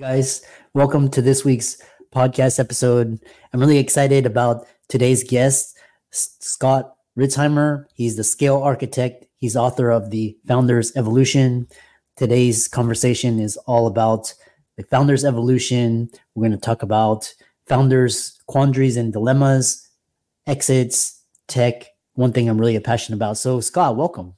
Guys, welcome to this week's podcast episode. I'm really excited about today's guest, Scott Ritzheimer. He's the scale architect, he's author of The Founder's Evolution. Today's conversation is all about the founder's evolution. We're going to talk about founders' quandaries and dilemmas, exits, tech, one thing I'm really passionate about. So, Scott, welcome.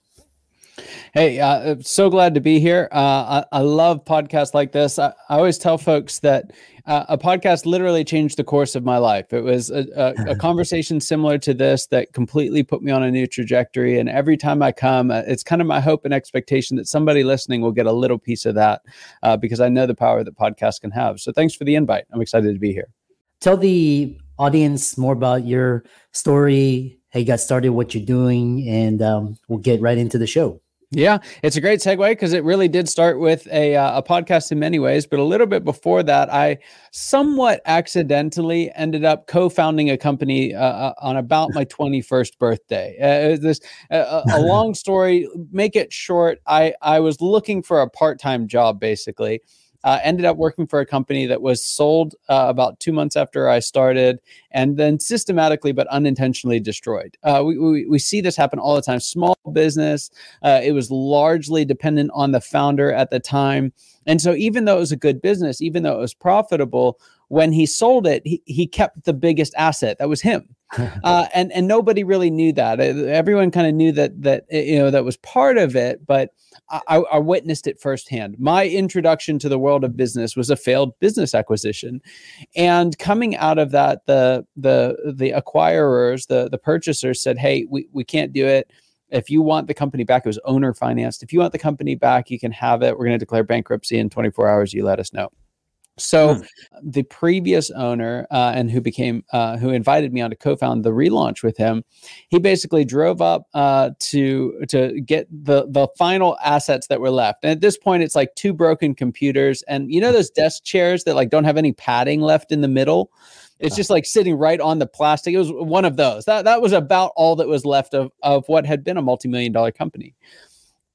Hey, uh, so glad to be here. Uh, I, I, love podcasts like this. I, I always tell folks that uh, a podcast literally changed the course of my life. It was a, a, a, conversation similar to this that completely put me on a new trajectory. And every time I come, uh, it's kind of my hope and expectation that somebody listening will get a little piece of that uh, because I know the power that podcasts can have. So thanks for the invite. I'm excited to be here. Tell the audience more about your story, how you got started, what you're doing, and um, we'll get right into the show. Yeah, it's a great segue because it really did start with a uh, a podcast in many ways, but a little bit before that, I somewhat accidentally ended up co-founding a company uh, uh on about my 21st birthday. Uh, this uh, a long story. Make it short. I I was looking for a part time job basically uh, ended up working for a company that was sold uh, about two months after I started and then systematically but unintentionally destroyed. Uh, we, we, we, see this happen all the time. Small business, uh, it was largely dependent on the founder at the time. And so, even though it was a good business, even though it was profitable, when he sold it, he, he kept the biggest asset. That was him. Uh, and and nobody really knew that. Everyone kind of knew that that you know that was part of it, but I, I, witnessed it firsthand. My introduction to the world of business was a failed business acquisition, and coming out of that, the the the acquirers, the the purchasers said, "Hey, we we can't do it." If you want the company back, it was owner financed. If you want the company back, you can have it. We're going to declare bankruptcy in 24 hours. You let us know. So hmm. the previous owner uh, and who became uh, who invited me on to co-found the relaunch with him, he basically drove up uh, to to get the the final assets that were left. And at this point, it's like two broken computers, and you know those desk chairs that like don't have any padding left in the middle. It's just like sitting right on the plastic. It was one of those. That that was about all that was left of of what had been a multi-million dollar company.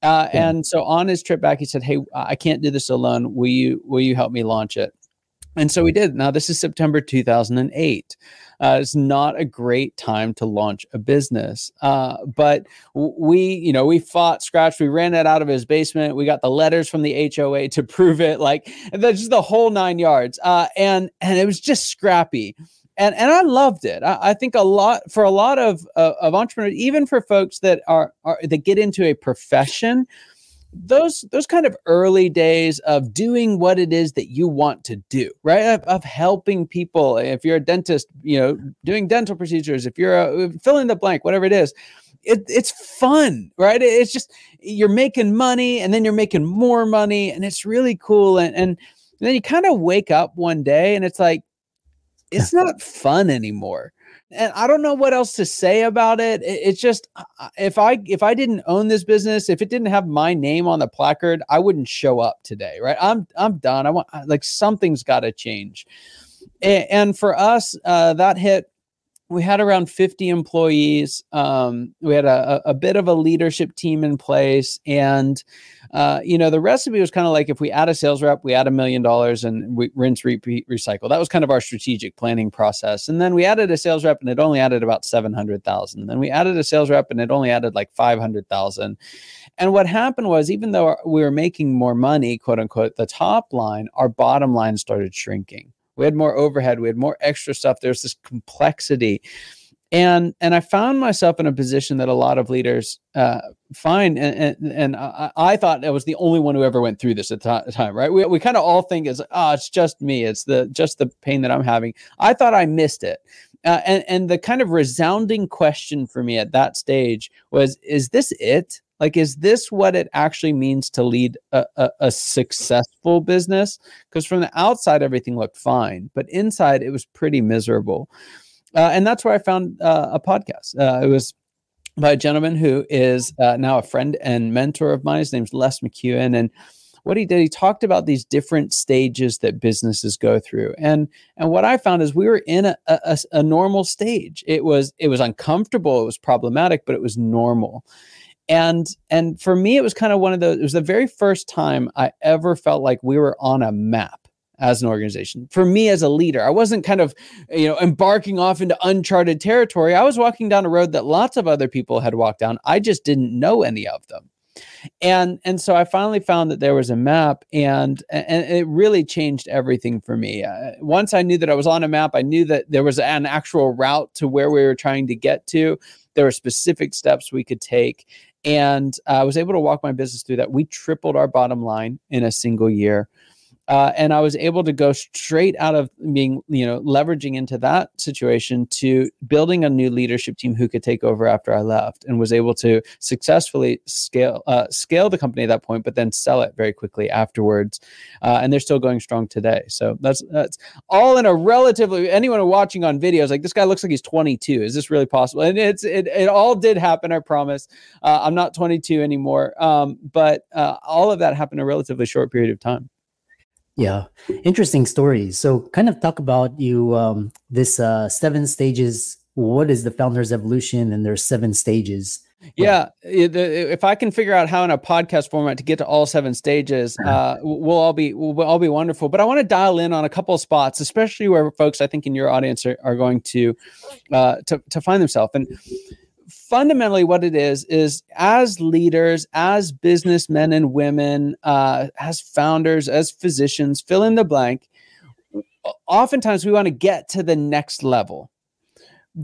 Uh, And so on his trip back, he said, "Hey, I can't do this alone. Will you will you help me launch it?" And so we did. Now this is September 2008. Uh, it's not a great time to launch a business, uh, but we, you know, we fought, scratched, we ran it out of his basement. We got the letters from the HOA to prove it, like that's just the whole nine yards. Uh, and and it was just scrappy and and I loved it. I, I, think a lot for a lot of uh, of entrepreneurs, even for folks that are, are that get into a profession, those those kind of early days of doing what it is that you want to do, right? Of, of helping people. If you're a dentist, you know, doing dental procedures. If you're a, fill in the blank, whatever it is. It, it's fun, right? It's just you're making money and then you're making more money, and it's really cool. And, and then you kind of wake up one day and it's like, it's not fun anymore and i don't know what else to say about it. it it's just uh, uh, if i if i didn't own this business if it didn't have my name on the placard i wouldn't show up today right i'm i'm done i want uh, like something's got to change and, and, for us uh, that hit we had around 50 employees. Um, we had a, a, bit of a leadership team in place. And, uh, you know, the recipe was kind of like if we add a sales rep, we add a million dollars and we rinse, repeat, recycle. That was kind of our strategic planning process. And then we added a sales rep and it only added about 700,000. Then we added a sales rep and it only added like 500,000. And what happened was, even though we were making more money, quote unquote, the top line, our bottom line started shrinking. We had more overhead. We had more extra stuff. There's this complexity. And and I found myself in a position that a lot of leaders uh, find, and and, and I, I, thought I was the only one who ever went through this at the time, right? We, we kind of all think it's oh, it's just me, it's the just the pain that I'm having. I thought I missed it, uh, and and the kind of resounding question for me at that stage was, is this it? Like, is this what it actually means to lead a, a, a successful business? Because from the outside, everything looked fine, but inside, it was pretty miserable. Uh, and that's where I found uh, a podcast. Uh, it was by a gentleman who is uh, now a friend and mentor of mine. His name's Les McKeown. And what he did, he talked about these different stages that businesses go through. And and what I found is we were in a, a, a normal stage. It was it was uncomfortable, it was problematic, but it was normal and and for me it was kind of one of those it was the very first time i ever felt like we were on a map as an organization. For me as a leader i wasn't kind of you know embarking off into uncharted territory. I was walking down a road that lots of other people had walked down. I just didn't know any of them. And and so i finally found that there was a map and and it really changed everything for me. Uh, once i knew that i was on a map i knew that there was an actual route to where we were trying to get to. There were specific steps we could take and uh, i was able to walk my business through that. We tripled our bottom line in a single year uh, and I was able to go straight out of being, you know, leveraging into that situation to building a new leadership team who could take over after I left, and was able to successfully scale uh, scale the company at that point, but then sell it very quickly afterwards. Uh, and they're still going strong today. So that's that's all in a relatively anyone watching on videos like this guy looks like he's 22. Is this really possible? And it's it it all did happen. I promise. Uh, I'm not 22 anymore, um, but uh, all of that happened in a relatively short period of time. Yeah, interesting stories. So, kind of talk about you um, this uh, seven stages. What is the founder's evolution? And there's seven stages. Yeah, if I can figure out how in a podcast format to get to all seven stages, uh, we'll all be we'll all be wonderful. But I want to dial in on a couple of spots, especially where folks I think in your audience are, are going to uh, to to find themselves. And fundamentally what it is is as leaders as businessmen and women uh, as founders as physicians fill in the blank oftentimes we want to get to the next level.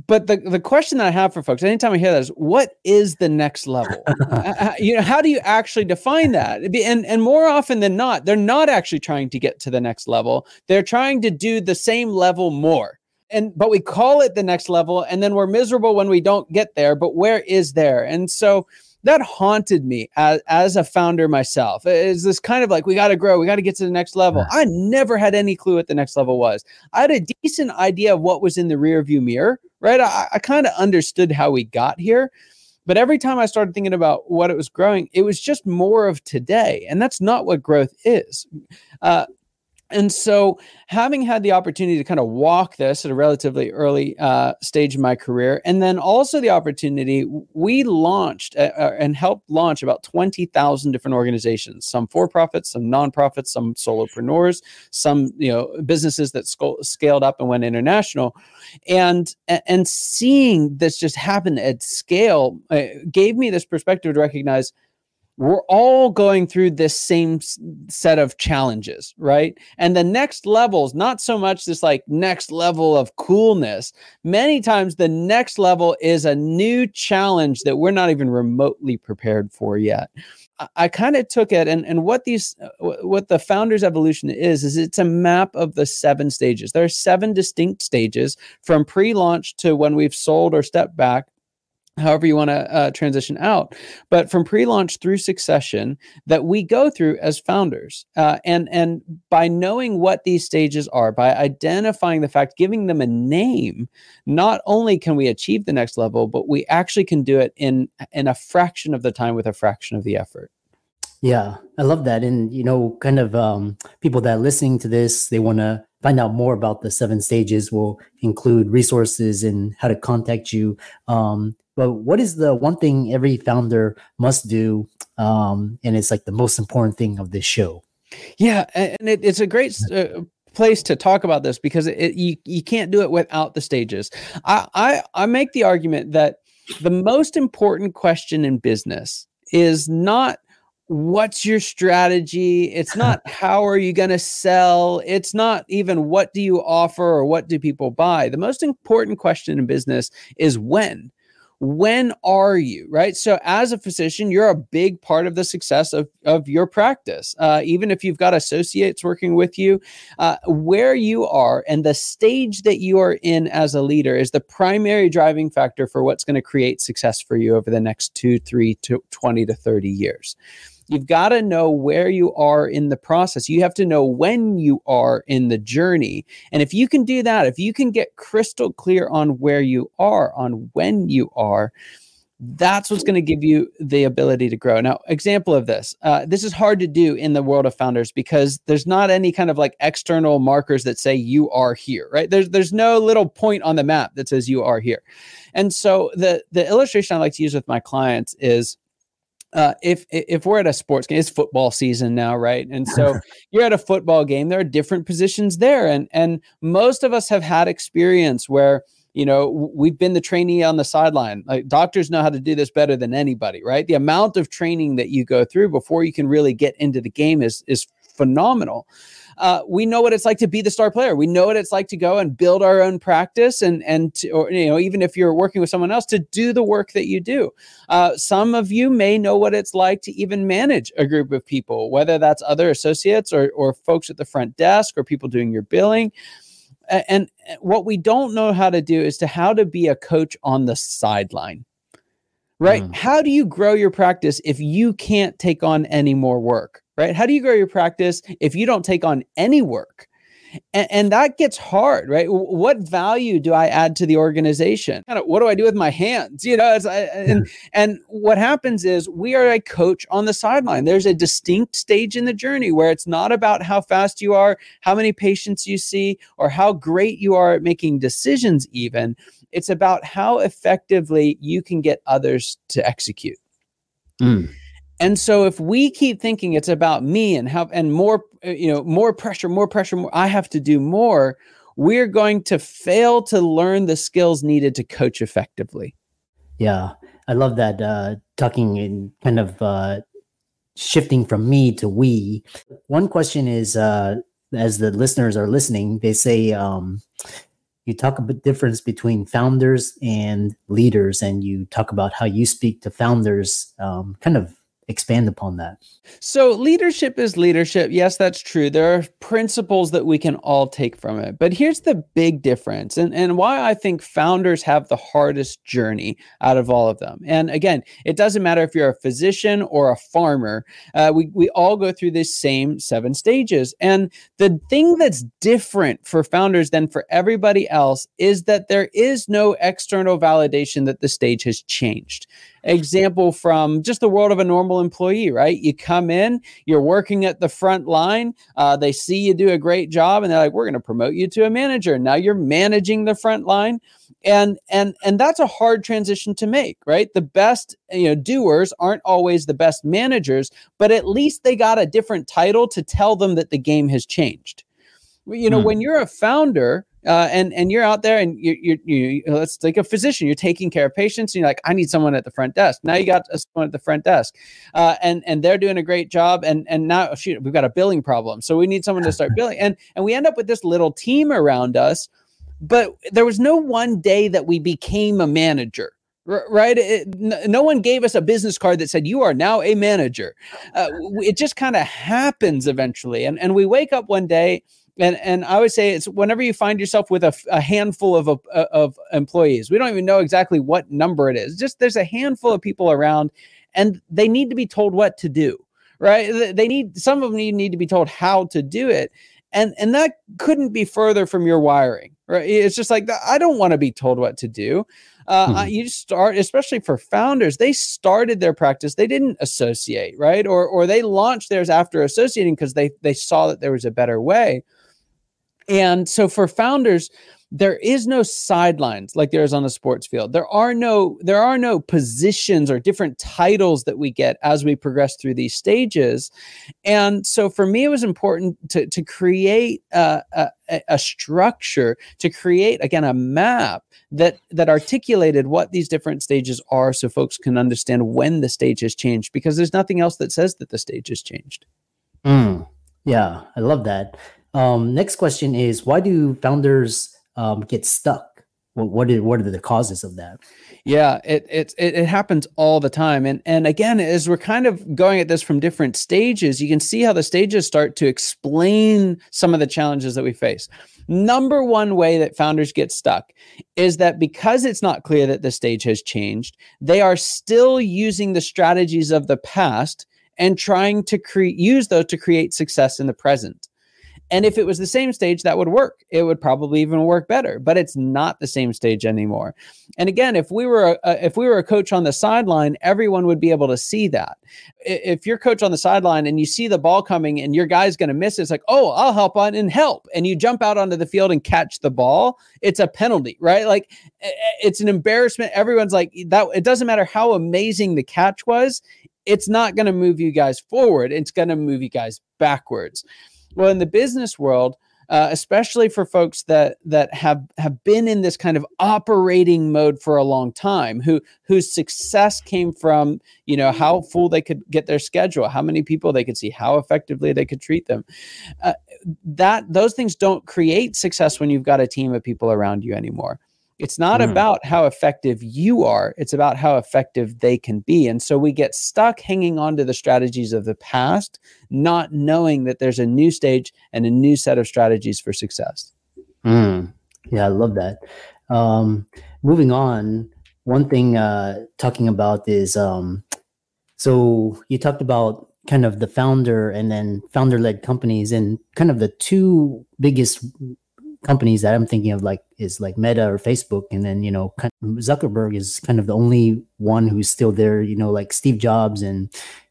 But the, the question that i have for folks anytime i hear that is what is the next level? Uh, you know how do you actually define that? And and more often than not they're not actually trying to get to the next level. They're trying to do the same level more and but we call it the next level and then we're miserable when we don't get there but where is there? And so that haunted me as, as a founder myself. Is this kind of like we got to grow we got to get to the next level. I never had any clue what the next level was. I had a decent idea of what was in the rear view mirror right? I, I kind of understood how we got here but every time i started thinking about what it was growing it was just more of today and that's not what growth is. Uh, and so, having had the opportunity to kind of walk this at a relatively early uh, stage in my career, and then also the opportunity, we launched uh, uh and helped launch about 20,000 different organizations, some for profits, some nonprofits, some solopreneurs, some you know businesses that sc- scaled up and went international. And, and seeing this just happen at scale uh, gave me this perspective to recognize we're all going through this same set of challenges, right? And the next level is not so much this like next level of coolness. Many times the next level is a new challenge that we're not even remotely prepared for yet. I, I kind of took it and, and what these uh, what the founders evolution is is it's a map of the seven stages. There are seven distinct stages from pre-launch to when we've sold or stepped back however you want to uh, transition out but from pre-launch through succession that we go through as founders uh, and and by knowing what these stages are by identifying the fact giving them a name not only can we achieve the next level but we actually can do it in in a fraction of the time with a fraction of the effort. Yeah i love that and you know kind of um, people that are listening to this they want to find out more about the seven stages. We'll include resources and how to contact you. Um, but what is the one thing every founder must do um, and it's like the most important thing of this show? Yeah and it, it's a great uh, place to talk about this because it, you, you can't do it without the stages. I, I i make the argument that the most important question in business is not what's your strategy? It's not how are you going to sell? It's not even what do you offer or what do people buy? The most important question in business is when. When are you right? So as a physician you're a big part of the success of, of your practice. Uh, even if you've got associates working with you uh, where you are and the stage that you are in as a leader is the primary driving factor for what's going to create success for you over the next two three to 20 to 30 years You've got to know where you are in the process. You have to know when you are in the journey. And if you can do that, if you can get crystal clear on where you are, on when you are, that's what's going to give you the ability to grow. Now, example of this. Uh, this is hard to do in the world of founders because there's not any kind of like external markers that say you are here, right? There's there's no little point on the map that says you are here. And so the the illustration I like to use with my clients is uh, if if we're at a sports game, it's football season now, right? And so you're at a football game. There are different positions there, and and most of us have had experience where you know we've been the trainee on the sideline. Like doctors know how to do this better than anybody, right? The amount of training that you go through before you can really get into the game is is phenomenal uh, we know what it's like to be the star player. We know what it's like to go and build our own practice, and and to, or you know even if you're working with someone else to do the work that you do. Uh, some of you may know what it's like to even manage a group of people, whether that's other associates or or folks at the front desk or people doing your billing. And what we don't know how to do is to how to be a coach on the sideline right? Mm. How do you grow your practice if you can't take on any more work? Right? How do you grow your practice if you don't take on any work? And, and, that gets hard, right? What value do I add to the organization? What do I do with my hands? You know, I, and and what happens is we are a coach on the sideline. There's a distinct stage in the journey where it's not about how fast you are, how many patients you see, or how great you are at making decisions. Even it's about how effectively you can get others to execute. Mm. And so if we keep thinking it's about me and how and more uh, you know more pressure more pressure more I have to do more we're going to fail to learn the skills needed to coach effectively. Yeah. I love that uh talking and kind of uh shifting from me to we. One question is uh as the listeners are listening they say um you talk about difference between founders and leaders and you talk about how you speak to founders um, kind of expand upon that. So, leadership is leadership. Yes, that's true. There are principles that we can all take from it. But here's the big difference and, and why I think founders have the hardest journey out of all of them. And again, it doesn't matter if you're a physician or a farmer, uh, we, we all go through this same seven stages. And the thing that's different for founders than for everybody else is that there is no external validation that the stage has changed example from just the world of a normal employee, right? You come in, you're working at the front line, uh, they see you do a great job, and they're like, "We're going to promote you to a manager." Now you're managing the front line, and and and that's a hard transition to make, right? The best you know doers aren't always the best managers, but at least they got a different title to tell them that the game has changed. You know, hmm. when you're a founder, uh, and and you're out there and you you you let's take a physician. You're taking care of patients. And you're like, I need someone at the front desk. Now you got someone at the front desk, uh, and and they're doing a great job. And and now shoot, we've got a billing problem, so we need someone to start billing. And and we end up with this little team around us. But there was no one day that we became a manager right? It, no one gave us a business card that said you are now a manager. Uh, it just kind of happens eventually, and and we wake up one day and and I would say it's whenever you find yourself with a, a handful of of employees, we don't even know exactly what number it is. Just there's a handful of people around, and they need to be told what to do. Right? They need some of them need to be told how to do it, and and that couldn't be further from your wiring. Right? It's just like I don't want to be told what to do. Uh, mm-hmm. You start, especially for founders, they started their practice. They didn't associate, right? Or or they launched theirs after associating because they they saw that there was a better way. And so for founders, there is no sidelines like there is on a sports field. There are no there are no positions or different titles that we get as we progress through these stages. And so for me, it was important to to create a, a, a structure, to create again a map that that articulated what these different stages are, so folks can understand when the stage has changed. Because there's nothing else that says that the stage has changed. Mm, yeah, I love that. Um, next question is why do founders um, get stuck? What what, is, what are the causes of that? Yeah, it, it it happens all the time, and and again, as we're kind of going at this from different stages, you can see how the stages start to explain some of the challenges that we face. Number one way that founders get stuck is that because it's not clear that the stage has changed, they are still using the strategies of the past and trying to create use those to create success in the present. And if it was the same stage, that would work. It would probably even work better. But it's not the same stage anymore. And again, if we were a, if we were a coach on the sideline, everyone would be able to see that. If you're coach on the sideline and you see the ball coming and your guy's going to miss, it, it's like, oh, I'll help on and help. And you jump out onto the field and catch the ball. It's a penalty, right? Like eh, eh, it's an embarrassment. Everyone's like that. It doesn't matter how amazing the catch was it's not going to move you guys forward. It's going to move you guys backwards. Well, in the business world, uh, especially for folks that that have have been in this kind of operating mode for a long time who whose success came from you know how full they could get their schedule how many people they could see how effectively they could treat them. Uh, that those things don't create success when you've got a team of people around you anymore it's not mm. about how effective you are, it's about how effective they can be. And so we get stuck hanging on to the strategies of the past, not knowing that there's a new stage and a new set of strategies for success. Mm. Yeah, I love that. Um, moving on, one thing uh, talking about is um, so you talked about kind of the founder and then founder led companies and kind of the two biggest companies that I'm thinking of like is like Meta or Facebook, and then you know Zuckerberg is kind of the only one who's still there. You know, like Steve Jobs and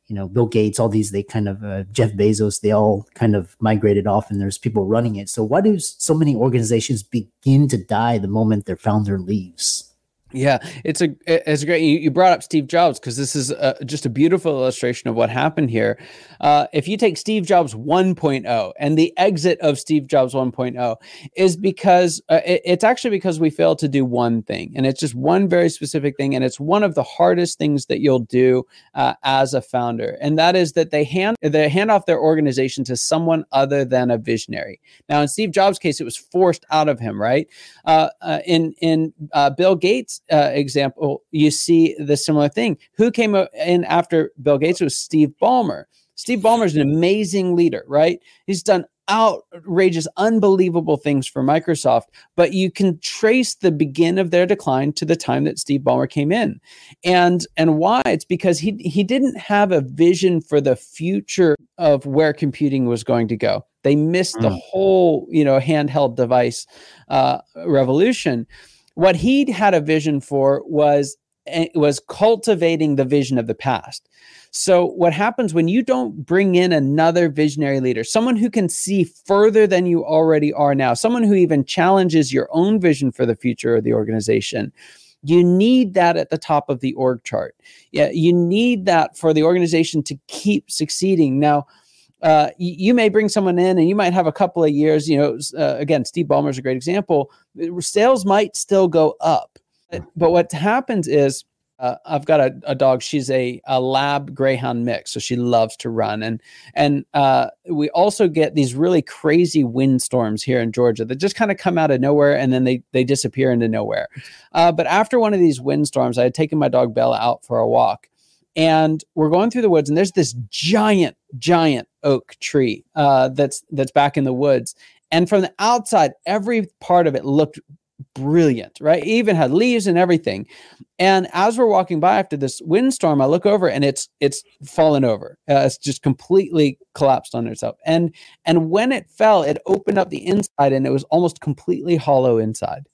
you know Bill Gates, all these they kind of uh, Jeff Bezos, they all kind of migrated off, and there's people running it. So why do so many organizations begin to die the moment their founder leaves? Yeah, it's a it's great. You, you brought up Steve Jobs because this is a, just a beautiful illustration of what happened here. Uh, if you take Steve Jobs 1.0 and the exit of Steve Jobs 1.0 is because uh, it, it's actually because we failed to do one thing, and it's just one very specific thing, and it's one of the hardest things that you'll do uh, as a founder, and that is that they hand they hand off their organization to someone other than a visionary. Now, in Steve Jobs' case, it was forced out of him, right? Uh, uh, in in uh, Bill Gates' uh, example, you see the similar thing. Who came in after Bill Gates was Steve Ballmer. Steve Ballmer is an amazing leader, right? He's done outrageous, unbelievable things for Microsoft, but you can trace the begin of their decline to the time that Steve Ballmer came in. And and why? It's because he he didn't have a vision for the future of where computing was going to go. They missed mm. the whole, you know, handheld device uh, revolution what he had a vision for was eh, was cultivating the vision of the past. So what happens when you don't bring in another visionary leader, someone who can see further than you already are now, someone who even challenges your own vision for the future of the organization, you need that at the top of the org chart. Yeah, you need that for the organization to keep succeeding. Now, uh, you, may bring someone in and you might have a couple of years. You know, uh, again, Steve Ballmer is a great example. Sales might still go up, but what happens is uh, I've got a, a, dog. She's a, a lab greyhound mix, so she loves to run. And and uh, we also get these really crazy windstorms here in Georgia that just kind of come out of nowhere and then they they disappear into nowhere. Uh, but after one of these windstorms, I had taken my dog Bella out for a walk, and we're going through the woods and there's this giant giant oak tree uh, that's that's back in the woods. And from the outside every part of it looked brilliant right? It even had leaves and everything. And as we're walking by after this windstorm i look over and it's it's fallen over. Uh, it's just completely collapsed on itself. And and when it fell it opened up the inside and it was almost completely hollow inside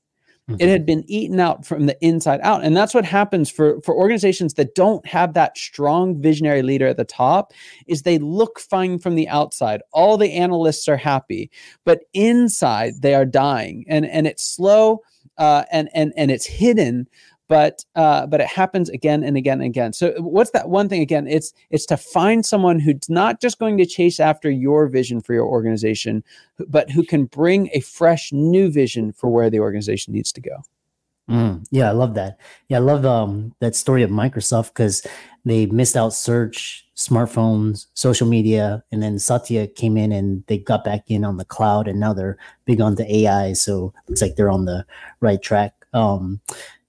it had been eaten out from the inside out. And that's what happens for, for organizations that don't have that strong visionary leader at the top is they look fine from the outside. All the analysts are happy, but inside they are dying. And, and it's slow uh, and, and, and it's hidden but uh, but it happens again and again and again. So what's that one thing again? It's it's to find someone who's not just going to chase after your vision for your organization, but who can bring a fresh new vision for where the organization needs to go. Mm, yeah, I love that. Yeah, I love um, that story of Microsoft because they missed out search, smartphones, social media, and then Satya came in and they got back in on the cloud, and now they're big on the AI. So looks like they're on the right track. Um,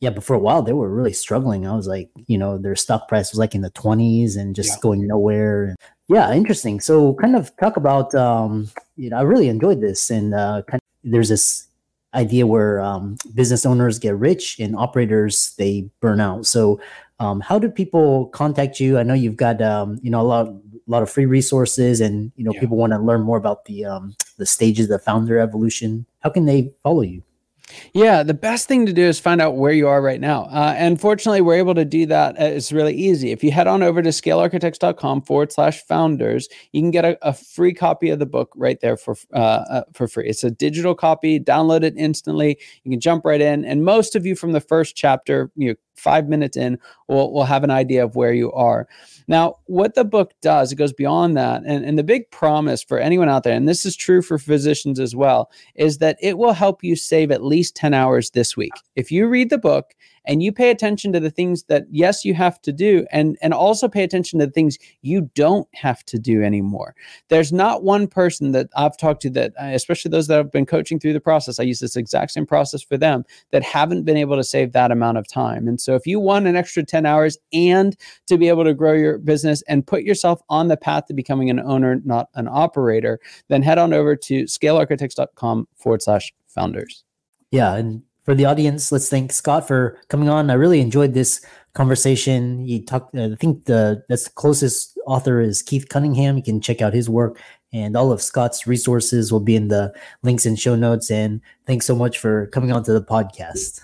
yeah, but for a while they were really struggling. I was like, you know, their stock price was like in the 20s and just yeah. going nowhere. Yeah, interesting. So kind of talk about um, you know, I really enjoyed this and uh kind of, there's this idea where um, business owners get rich and operators they burn out. So um, how do people contact you? I know you've got um, you know a lot a lot of free resources and you know yeah. people want to learn more about the um, the stages of founder evolution. How can they follow you? Yeah, the best thing to do is find out where you are right now. Uh, and fortunately, we're able to do that. Uh, it's really easy. If you head on over to scalearchitects.com forward slash founders, you can get a, a, free copy of the book right there for uh, uh, for free. It's a digital copy. Download it instantly. You can jump right in. And most of you from the first chapter, you know, five minutes in, we'll, we'll have an idea of where you are. Now, what the book does, it goes beyond that. And, and the big promise for anyone out there, and this is true for physicians as well, is that it will help you save at least 10 hours this week. If you read the book and you pay attention to the things that yes you have to do and and also pay attention to the things you don't have to do anymore. There's not one person that i've talked to that uh, especially those that have been coaching through the process i use this exact same process for them that haven't been able to save that amount of time. And so if you want an extra 10 hours and to be able to grow your business and put yourself on the path to becoming an owner not an operator then head on over to scalearchitects.com forward slash founders. Yeah and for the audience, let's thank Scott for coming on. I really enjoyed this conversation. He talked. I think the that's the closest author is Keith Cunningham. You can check out his work, and all of Scott's resources will be in the links and show notes. And thanks so much for coming on to the podcast.